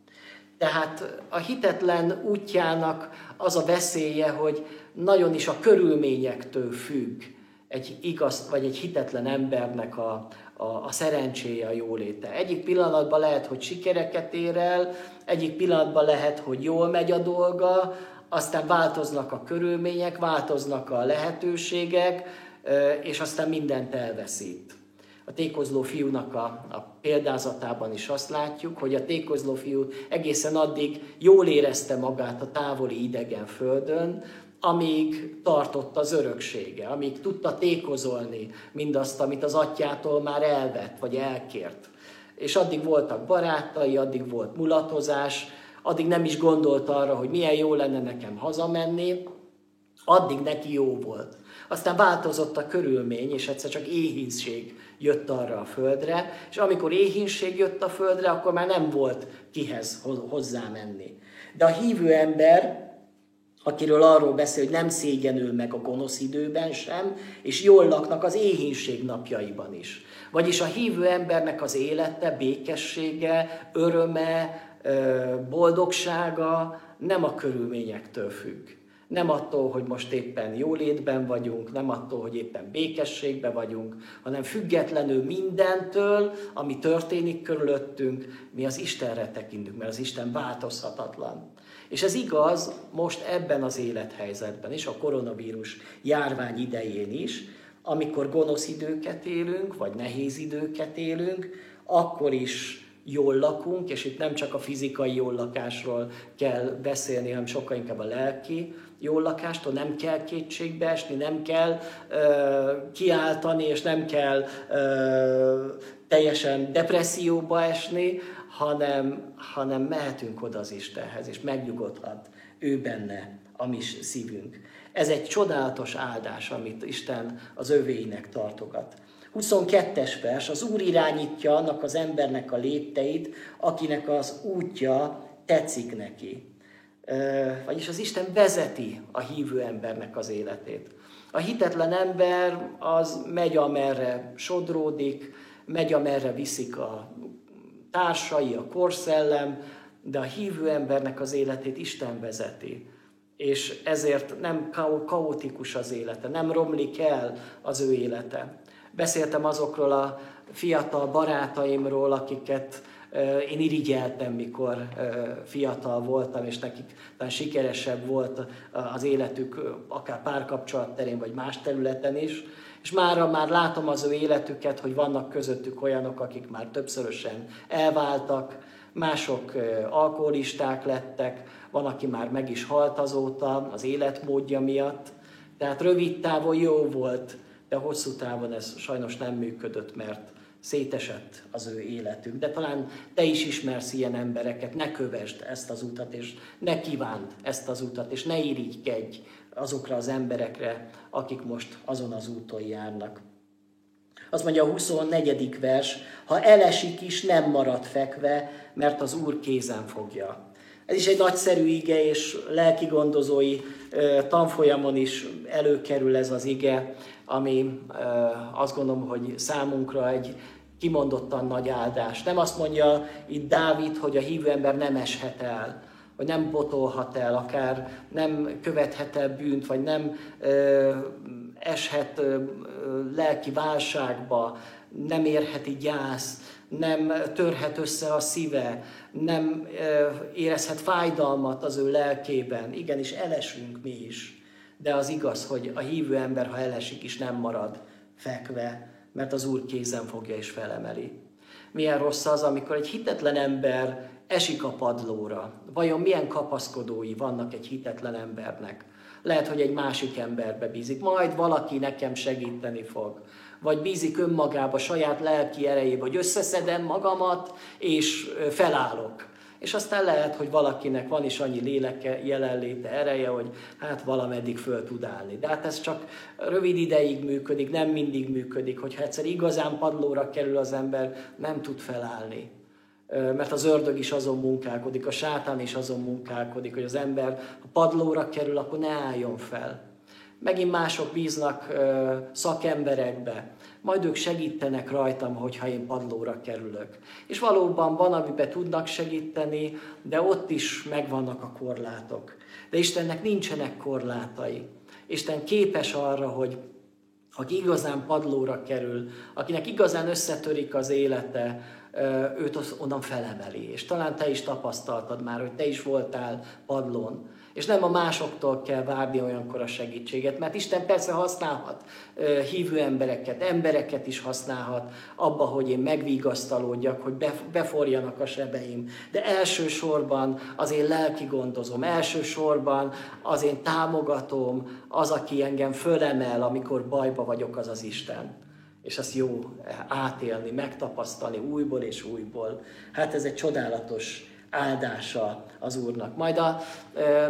Tehát a hitetlen útjának az a veszélye, hogy nagyon is a körülményektől függ egy igaz vagy egy hitetlen embernek a, a, a szerencséje, a jóléte. Egyik pillanatban lehet, hogy sikereket ér el, egyik pillanatban lehet, hogy jól megy a dolga, aztán változnak a körülmények, változnak a lehetőségek, és aztán mindent elveszít. A tékozló fiúnak a, a példázatában is azt látjuk, hogy a tékozló fiú egészen addig jól érezte magát a távoli idegen földön, amíg tartott az öröksége, amíg tudta tékozolni mindazt, amit az atyától már elvett, vagy elkért. És addig voltak barátai, addig volt mulatozás, addig nem is gondolt arra, hogy milyen jó lenne nekem hazamenni, addig neki jó volt. Aztán változott a körülmény, és egyszer csak éhínség jött arra a földre, és amikor éhínség jött a földre, akkor már nem volt kihez hozzá menni. De a hívő ember, akiről arról beszél, hogy nem szégyenül meg a gonosz időben sem, és jól laknak az éhínség napjaiban is. Vagyis a hívő embernek az élete, békessége, öröme, boldogsága nem a körülményektől függ. Nem attól, hogy most éppen jólétben vagyunk, nem attól, hogy éppen békességben vagyunk, hanem függetlenül mindentől, ami történik körülöttünk, mi az Istenre tekintünk, mert az Isten változhatatlan. És ez igaz most ebben az élethelyzetben is, a koronavírus járvány idején is, amikor gonosz időket élünk, vagy nehéz időket élünk, akkor is jól lakunk, és itt nem csak a fizikai jól lakásról kell beszélni, hanem sokkal inkább a lelki jól lakástól, nem kell kétségbe esni, nem kell ö, kiáltani, és nem kell ö, teljesen depresszióba esni, hanem, hanem mehetünk oda az Istenhez, és megnyugodhat ő benne a mi szívünk. Ez egy csodálatos áldás, amit Isten az övéinek tartogat. 22-es vers, az Úr irányítja annak az embernek a lépteit, akinek az útja tetszik neki. Vagyis az Isten vezeti a hívő embernek az életét. A hitetlen ember az megy, amerre sodródik, megy, amerre viszik a társai, a korszellem, de a hívő embernek az életét Isten vezeti. és ezért nem kaotikus az élete, nem romlik el az ő élete. Beszéltem azokról a fiatal barátaimról, akiket én irigyeltem, mikor fiatal voltam, és nekik talán sikeresebb volt az életük, akár párkapcsolat terén, vagy más területen is. És mára már látom az ő életüket, hogy vannak közöttük olyanok, akik már többszörösen elváltak, mások alkoholisták lettek, van, aki már meg is halt azóta az életmódja miatt. Tehát rövid távon jó volt, de hosszú távon ez sajnos nem működött, mert szétesett az ő életük. De talán te is ismersz ilyen embereket, ne kövesd ezt az utat, és ne kívánd ezt az utat, és ne irigykedj azokra az emberekre, akik most azon az úton járnak. Azt mondja a 24. vers, ha elesik is, nem marad fekve, mert az Úr kézen fogja. Ez is egy nagyszerű ige, és lelki tanfolyamon is előkerül ez az ige, ami azt gondolom, hogy számunkra egy kimondottan nagy áldás. Nem azt mondja itt Dávid, hogy a hívő ember nem eshet el, vagy nem botolhat el, akár nem követhet el bűnt, vagy nem ö, eshet ö, lelki válságba, nem érheti gyász, nem törhet össze a szíve, nem érezhet fájdalmat az ő lelkében. Igenis, elesünk mi is. De az igaz, hogy a hívő ember, ha elesik is, nem marad fekve, mert az Úr kézen fogja és felemeli. Milyen rossz az, amikor egy hitetlen ember esik a padlóra. Vajon milyen kapaszkodói vannak egy hitetlen embernek? Lehet, hogy egy másik emberbe bízik, majd valaki nekem segíteni fog vagy bízik önmagába, saját lelki erejébe, hogy összeszedem magamat, és felállok. És aztán lehet, hogy valakinek van is annyi léleke, jelenléte, ereje, hogy hát valameddig föl tud állni. De hát ez csak rövid ideig működik, nem mindig működik. Hogyha egyszer igazán padlóra kerül az ember, nem tud felállni. Mert az ördög is azon munkálkodik, a sátán is azon munkálkodik, hogy az ember, ha padlóra kerül, akkor ne álljon fel. Megint mások bíznak szakemberekbe, majd ők segítenek rajtam, hogyha én padlóra kerülök. És valóban van, amiben tudnak segíteni, de ott is megvannak a korlátok. De Istennek nincsenek korlátai. Isten képes arra, hogy aki igazán padlóra kerül, akinek igazán összetörik az élete, őt onnan felemeli. És talán te is tapasztaltad már, hogy te is voltál padlón és nem a másoktól kell várni olyankor a segítséget, mert Isten persze használhat hívő embereket, embereket is használhat abba, hogy én megvigasztalódjak, hogy beforjanak a sebeim. De elsősorban az én lelki gondozom, elsősorban az én támogatom, az, aki engem fölemel, amikor bajba vagyok, az az Isten és azt jó átélni, megtapasztalni újból és újból. Hát ez egy csodálatos áldása az Úrnak. Majd a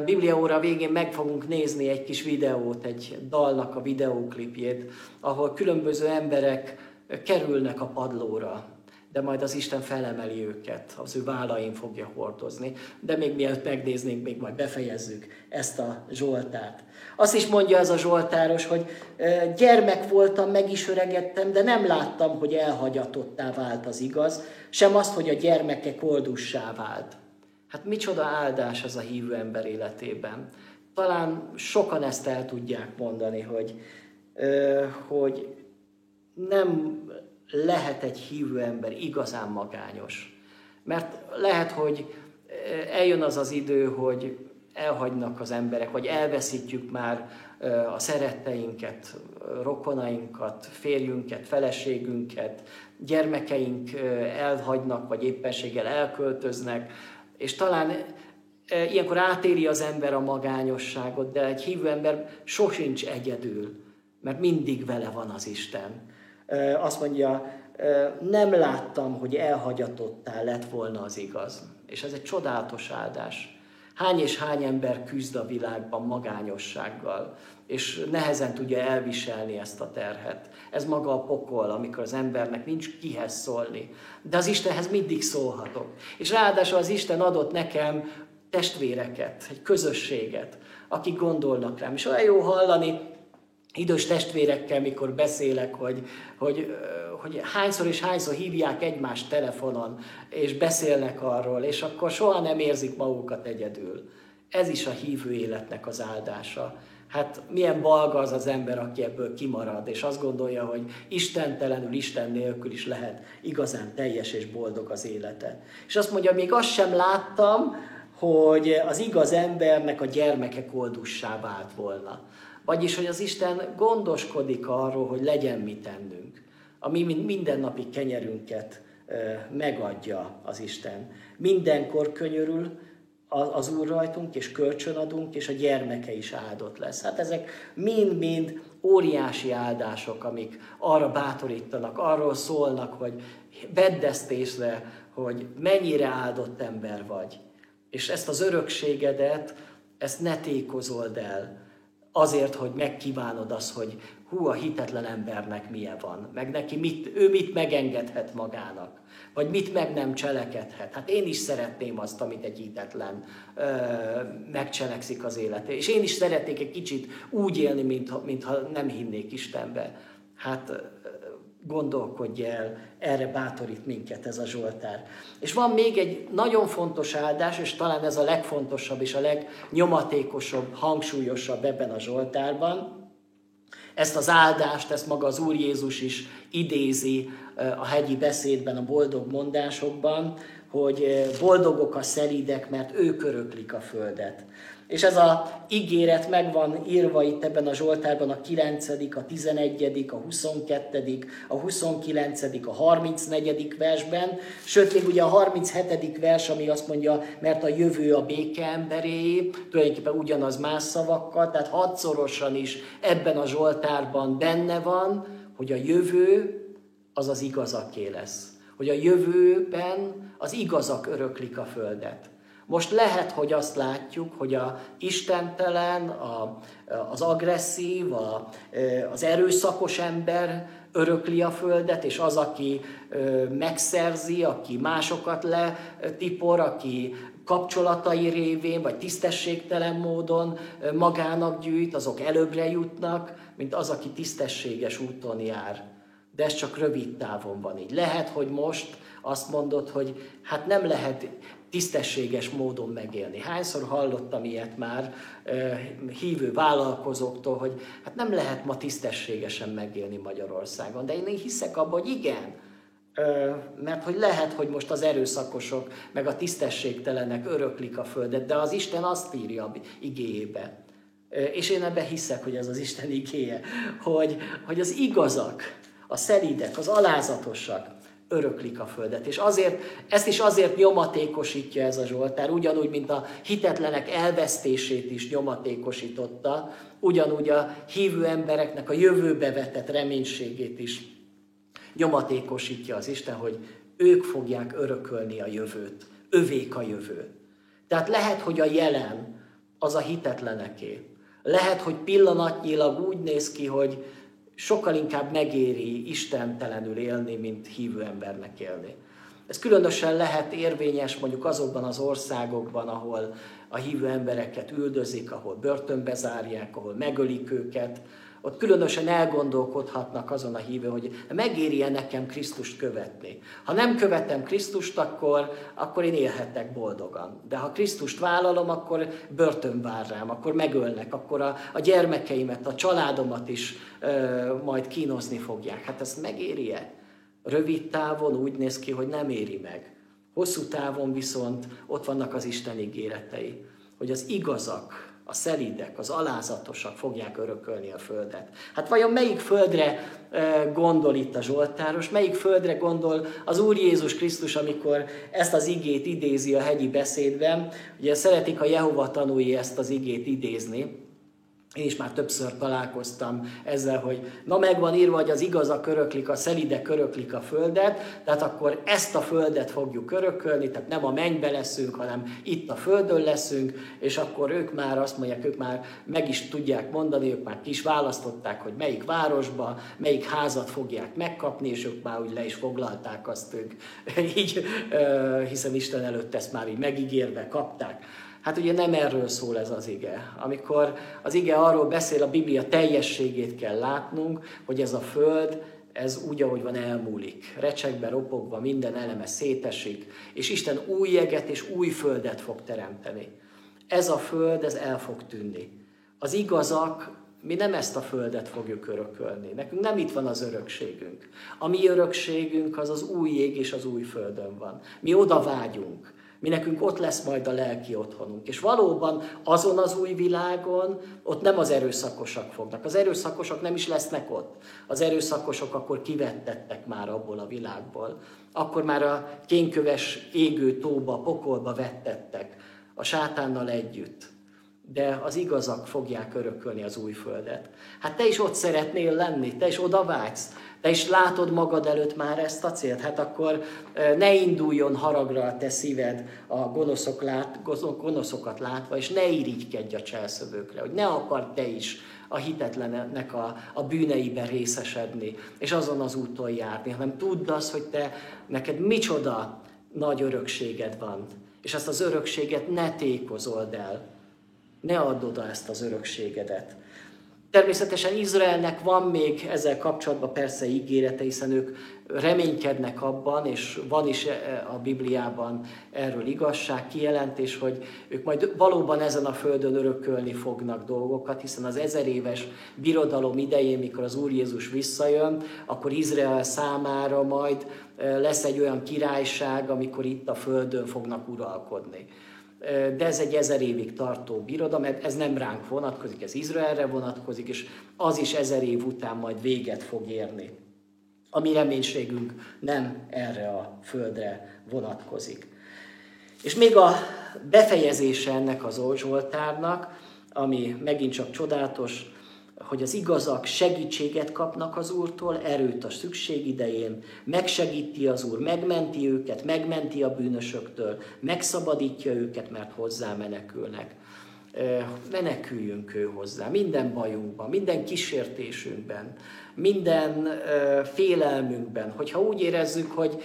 Biblia óra végén meg fogunk nézni egy kis videót, egy dalnak a videóklipjét, ahol különböző emberek kerülnek a padlóra, de majd az Isten felemeli őket, az ő vállain fogja hordozni. De még mielőtt megnéznénk, még majd befejezzük ezt a Zsoltát. Azt is mondja ez a Zsoltáros, hogy gyermek voltam, meg is öregedtem, de nem láttam, hogy elhagyatottá vált az igaz, sem azt, hogy a gyermeke koldussá vált. Hát micsoda áldás az a hívő ember életében. Talán sokan ezt el tudják mondani, hogy, hogy nem lehet egy hívő ember igazán magányos. Mert lehet, hogy eljön az az idő, hogy elhagynak az emberek, vagy elveszítjük már a szeretteinket, rokonainkat, férjünket, feleségünket, gyermekeink elhagynak, vagy éppenséggel elköltöznek, és talán ilyenkor átéri az ember a magányosságot, de egy hívő ember sosincs egyedül, mert mindig vele van az Isten. Azt mondja, nem láttam, hogy elhagyatottá lett volna az igaz. És ez egy csodálatos áldás. Hány és hány ember küzd a világban magányossággal, és nehezen tudja elviselni ezt a terhet. Ez maga a pokol, amikor az embernek nincs kihez szólni. De az Istenhez mindig szólhatok. És ráadásul az Isten adott nekem testvéreket, egy közösséget, akik gondolnak rám. És olyan jó hallani, idős testvérekkel, mikor beszélek, hogy, hogy, hogy hányszor és hányszor hívják egymást telefonon, és beszélnek arról, és akkor soha nem érzik magukat egyedül. Ez is a hívő életnek az áldása. Hát milyen balga az az ember, aki ebből kimarad, és azt gondolja, hogy istentelenül, Isten nélkül is lehet igazán teljes és boldog az élete. És azt mondja, még azt sem láttam, hogy az igaz embernek a gyermeke koldussá vált volna. Vagyis, hogy az Isten gondoskodik arról, hogy legyen mit tennünk. A mi mindennapi kenyerünket megadja az Isten. Mindenkor könyörül, az Úr rajtunk, és kölcsönadunk, és a gyermeke is áldott lesz. Hát ezek mind-mind óriási áldások, amik arra bátorítanak, arról szólnak, hogy vedd ezt észre, hogy mennyire áldott ember vagy. És ezt az örökségedet, ezt ne tékozold el, azért, hogy megkívánod azt, hogy hú, a hitetlen embernek milyen van, meg neki mit, ő mit megengedhet magának, vagy mit meg nem cselekedhet. Hát én is szeretném azt, amit egy hitetlen ö, megcselekszik az élete. És én is szeretnék egy kicsit úgy élni, mintha, mintha nem hinnék Istenbe. Hát gondolkodj el, erre bátorít minket ez a Zsoltár. És van még egy nagyon fontos áldás, és talán ez a legfontosabb és a legnyomatékosabb, hangsúlyosabb ebben a Zsoltárban, ezt az áldást, ezt maga az Úr Jézus is idézi a hegyi beszédben, a boldog mondásokban, hogy boldogok a szelídek, mert ők öröklik a földet. És ez a ígéret meg van írva itt ebben a Zsoltárban a 9., a 11., a 22., a 29., a 34. versben, sőt még ugye a 37. vers, ami azt mondja, mert a jövő a béke emberé, tulajdonképpen ugyanaz más szavakkal, tehát hatszorosan is ebben a Zsoltárban benne van, hogy a jövő az az igazaké lesz. Hogy a jövőben az igazak öröklik a földet. Most lehet, hogy azt látjuk, hogy a istentelen, a, az agresszív, a, az erőszakos ember örökli a földet, és az, aki megszerzi, aki másokat letipor, aki kapcsolatai révén, vagy tisztességtelen módon magának gyűjt, azok előbbre jutnak, mint az, aki tisztességes úton jár. De ez csak rövid távon van így. Lehet, hogy most azt mondod, hogy hát nem lehet tisztességes módon megélni. Hányszor hallottam ilyet már hívő vállalkozóktól, hogy hát nem lehet ma tisztességesen megélni Magyarországon. De én hiszek abban, hogy igen, mert hogy lehet, hogy most az erőszakosok, meg a tisztességtelenek öröklik a földet, de az Isten azt írja igéjébe. És én ebben hiszek, hogy ez az Isten igéje, hogy, hogy az igazak, a szelídek, az alázatosak, öröklik a földet. És azért, ezt is azért nyomatékosítja ez a Zsoltár, ugyanúgy, mint a hitetlenek elvesztését is nyomatékosította, ugyanúgy a hívő embereknek a jövőbe vetett reménységét is nyomatékosítja az Isten, hogy ők fogják örökölni a jövőt, övék a jövő. Tehát lehet, hogy a jelen az a hitetleneké. Lehet, hogy pillanatnyilag úgy néz ki, hogy sokkal inkább megéri istentelenül élni, mint hívő embernek élni. Ez különösen lehet érvényes mondjuk azokban az országokban, ahol a hívő embereket üldözik, ahol börtönbe zárják, ahol megölik őket, ott különösen elgondolkodhatnak azon a hívő, hogy megéri-e nekem Krisztust követni. Ha nem követem Krisztust, akkor, akkor én élhetek boldogan. De ha Krisztust vállalom, akkor börtön vár rám, akkor megölnek, akkor a, a gyermekeimet, a családomat is ö, majd kínozni fogják. Hát ezt megéri-e? Rövid távon úgy néz ki, hogy nem éri meg. Hosszú távon viszont ott vannak az Isten ígéretei, hogy az igazak, a szelídek, az alázatosak fogják örökölni a földet. Hát vajon melyik földre gondol itt a Zsoltáros, melyik földre gondol az Úr Jézus Krisztus, amikor ezt az igét idézi a hegyi beszédben. Ugye szeretik a Jehova tanúi ezt az igét idézni, én is már többször találkoztam ezzel, hogy na megvan írva, hogy az igazak öröklik, a szelide öröklik a földet, tehát akkor ezt a földet fogjuk örökölni, tehát nem a mennybe leszünk, hanem itt a földön leszünk, és akkor ők már azt mondják, ők már meg is tudják mondani, ők már kis választották, hogy melyik városba, melyik házat fogják megkapni, és ők már úgy le is foglalták azt ők, így, hiszen Isten előtt ezt már így megígérve kapták. Hát ugye nem erről szól ez az ige. Amikor az ige arról beszél, a Biblia teljességét kell látnunk, hogy ez a föld, ez úgy, ahogy van, elmúlik. Recsegbe, ropogva, minden eleme szétesik, és Isten új jeget és új földet fog teremteni. Ez a föld, ez el fog tűnni. Az igazak, mi nem ezt a földet fogjuk örökölni. Nekünk nem itt van az örökségünk. A mi örökségünk az az új ég és az új földön van. Mi oda vágyunk. Mi nekünk ott lesz majd a lelki otthonunk. És valóban azon az új világon ott nem az erőszakosak fognak. Az erőszakosok nem is lesznek ott. Az erőszakosok akkor kivettettek már abból a világból. Akkor már a kénköves égő tóba, pokolba vettettek a sátánnal együtt. De az igazak fogják örökölni az új földet. Hát te is ott szeretnél lenni, te is oda vágysz. Te is látod magad előtt már ezt a célt, hát akkor ne induljon haragra a te szíved a gonoszok lát, gonoszokat látva, és ne irigykedj a cselszövőkre, hogy ne akar te is a hitetlenek a, a bűneiben részesedni, és azon az úton járni, hanem tudd azt, hogy te, neked micsoda nagy örökséged van, és ezt az örökséget ne tékozold el, ne add oda ezt az örökségedet. Természetesen Izraelnek van még ezzel kapcsolatban persze ígérete, hiszen ők reménykednek abban, és van is e, a Bibliában erről igazság, kijelentés, hogy ők majd valóban ezen a földön örökölni fognak dolgokat, hiszen az ezer éves birodalom idején, mikor az Úr Jézus visszajön, akkor Izrael számára majd e, lesz egy olyan királyság, amikor itt a földön fognak uralkodni de ez egy ezer évig tartó birodalom, ez nem ránk vonatkozik, ez Izraelre vonatkozik, és az is ezer év után majd véget fog érni. A mi reménységünk nem erre a földre vonatkozik. És még a befejezése ennek az Zsoltárnak, ami megint csak csodálatos, hogy az igazak segítséget kapnak az Úrtól, erőt a szükség idején, megsegíti az Úr, megmenti őket, megmenti a bűnösöktől, megszabadítja őket, mert hozzá menekülnek. Meneküljünk ő hozzá, minden bajunkban, minden kísértésünkben, minden félelmünkben. Hogyha úgy érezzük, hogy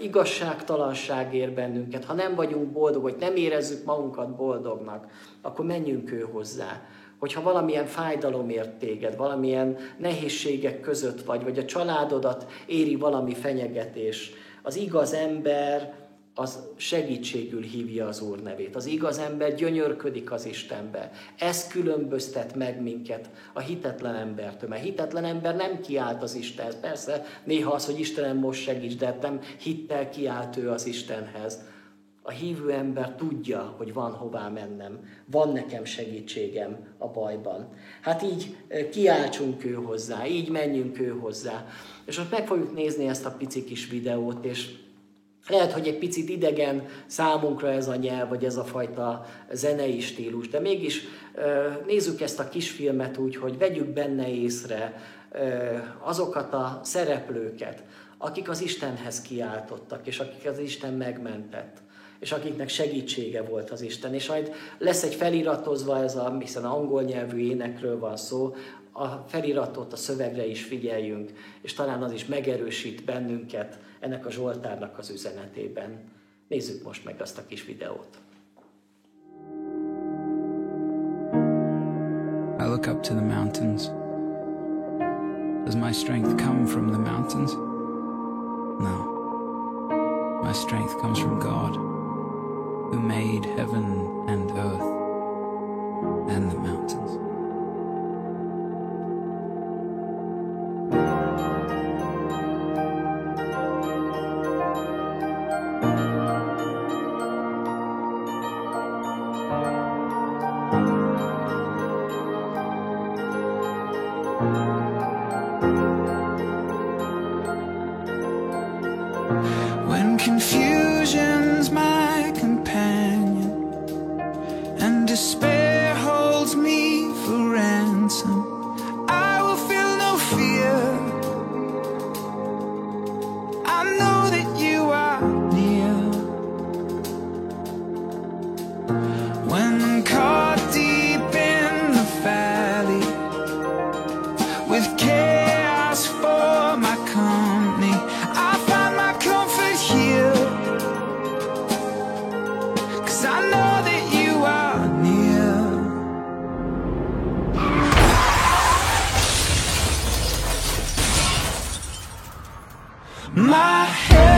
igazságtalanság ér bennünket, ha nem vagyunk boldog, hogy nem érezzük magunkat boldognak, akkor menjünk ő hozzá hogyha valamilyen fájdalom ért téged, valamilyen nehézségek között vagy, vagy a családodat éri valami fenyegetés, az igaz ember az segítségül hívja az Úr nevét. Az igaz ember gyönyörködik az Istenbe. Ez különböztet meg minket a hitetlen embertől. Mert hitetlen ember nem kiált az Istenhez. Persze néha az, hogy Istenem most segíts, de nem hittel kiált ő az Istenhez a hívő ember tudja, hogy van hová mennem, van nekem segítségem a bajban. Hát így kiáltsunk ő hozzá, így menjünk ő hozzá. És most meg fogjuk nézni ezt a pici kis videót, és lehet, hogy egy picit idegen számunkra ez a nyelv, vagy ez a fajta zenei stílus, de mégis nézzük ezt a kisfilmet úgy, hogy vegyük benne észre azokat a szereplőket, akik az Istenhez kiáltottak, és akik az Isten megmentett és akiknek segítsége volt az Isten. És majd lesz egy feliratozva, ez a, hiszen angol nyelvű énekről van szó, a feliratot, a szövegre is figyeljünk, és talán az is megerősít bennünket ennek a Zsoltárnak az üzenetében. Nézzük most meg azt a kis videót. I look up to the mountains. Does my strength come from the mountains? No. My strength comes from God. Who made heaven and earth and the mountains. Help comes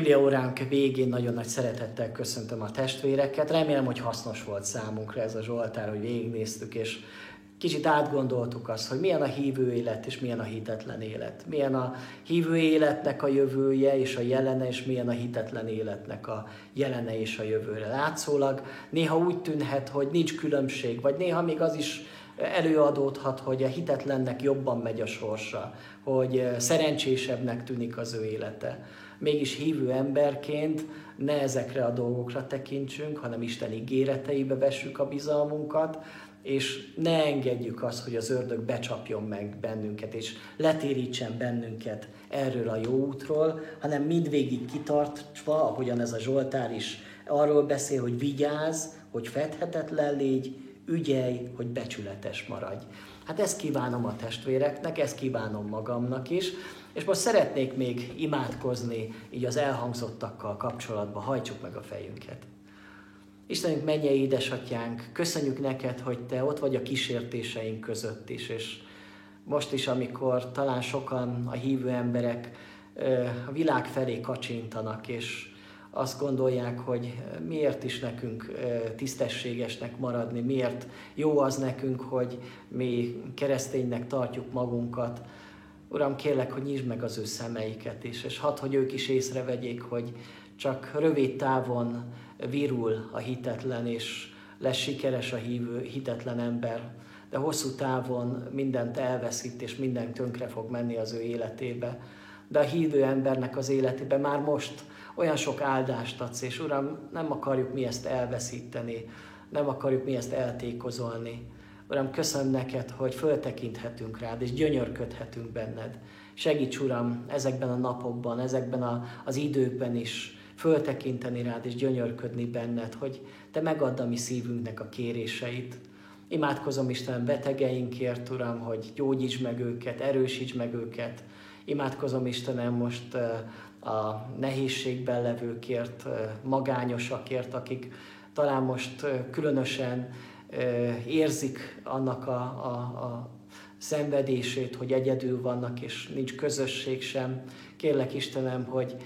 Biblia óránk végén nagyon nagy szeretettel köszöntöm a testvéreket. Remélem, hogy hasznos volt számunkra ez a Zsoltár, hogy végignéztük, és kicsit átgondoltuk azt, hogy milyen a hívő élet, és milyen a hitetlen élet. Milyen a hívő életnek a jövője és a jelene, és milyen a hitetlen életnek a jelene és a jövőre. Látszólag néha úgy tűnhet, hogy nincs különbség, vagy néha még az is előadódhat, hogy a hitetlennek jobban megy a sorsa, hogy szerencsésebbnek tűnik az ő élete mégis hívő emberként ne ezekre a dolgokra tekintsünk, hanem Isten ígéreteibe vessük a bizalmunkat, és ne engedjük azt, hogy az ördög becsapjon meg bennünket, és letérítsen bennünket erről a jó útról, hanem mindvégig kitartva, ahogyan ez a Zsoltár is arról beszél, hogy vigyázz, hogy fedhetetlen légy, ügyelj, hogy becsületes maradj. Hát ezt kívánom a testvéreknek, ezt kívánom magamnak is, és most szeretnék még imádkozni így az elhangzottakkal kapcsolatban, hajtsuk meg a fejünket. Istenünk, mennyei édesatyánk, köszönjük neked, hogy te ott vagy a kísértéseink között is, és most is, amikor talán sokan a hívő emberek a világ felé kacsintanak, és azt gondolják, hogy miért is nekünk tisztességesnek maradni, miért jó az nekünk, hogy mi kereszténynek tartjuk magunkat, Uram, kérlek, hogy nyisd meg az ő szemeiket is, és hadd, hogy ők is észrevegyék, hogy csak rövid távon virul a hitetlen, és lesz sikeres a hívő, hitetlen ember, de hosszú távon mindent elveszít, és minden tönkre fog menni az ő életébe. De a hívő embernek az életébe már most olyan sok áldást adsz, és Uram, nem akarjuk mi ezt elveszíteni, nem akarjuk mi ezt eltékozolni, Uram, köszönöm neked, hogy föltekinthetünk rád, és gyönyörködhetünk benned. Segíts, Uram, ezekben a napokban, ezekben a, az időkben is föltekinteni rád, és gyönyörködni benned, hogy te megadd a mi szívünknek a kéréseit. Imádkozom Isten betegeinkért, Uram, hogy gyógyíts meg őket, erősíts meg őket. Imádkozom Istenem most a nehézségben levőkért, magányosakért, akik talán most különösen érzik annak a, a, a szenvedését, hogy egyedül vannak, és nincs közösség sem. Kérlek Istenem, hogy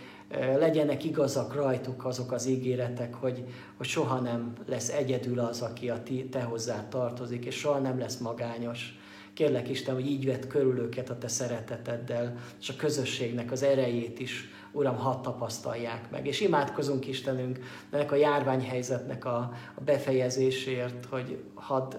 legyenek igazak rajtuk azok az ígéretek, hogy, hogy soha nem lesz egyedül az, aki a te hozzá tartozik, és soha nem lesz magányos. Kérlek Isten, hogy így vett körül őket a te szereteteddel, és a közösségnek az erejét is Uram, hadd tapasztalják meg. És imádkozunk Istenünk ennek a járványhelyzetnek a, a befejezésért, hogy hadd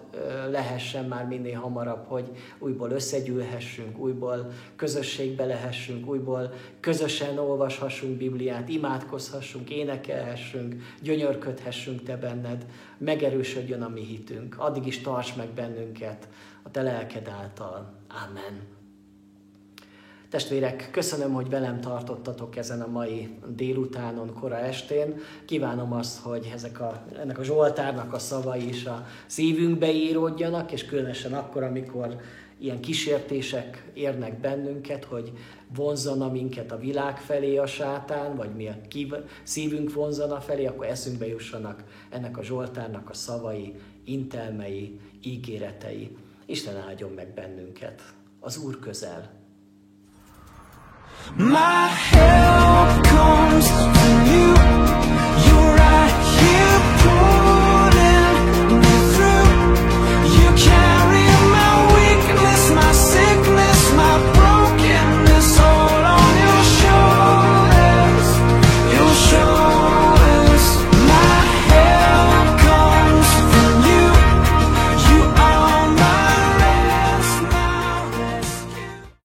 lehessen már minél hamarabb, hogy újból összegyűlhessünk, újból közösségbe lehessünk, újból közösen olvashassunk Bibliát, imádkozhassunk, énekelhessünk, gyönyörködhessünk Te benned, megerősödjön a mi hitünk. Addig is tarts meg bennünket a Te lelked által. Amen. Testvérek, köszönöm, hogy velem tartottatok ezen a mai délutánon, kora estén. Kívánom azt, hogy ezek a, ennek a Zsoltárnak a szavai is a szívünkbe íródjanak, és különösen akkor, amikor ilyen kísértések érnek bennünket, hogy vonzana minket a világ felé a sátán, vagy mi a szívünk vonzana felé, akkor eszünkbe jussanak ennek a Zsoltárnak a szavai, intelmei, ígéretei. Isten áldjon meg bennünket. Az Úr közel. My help comes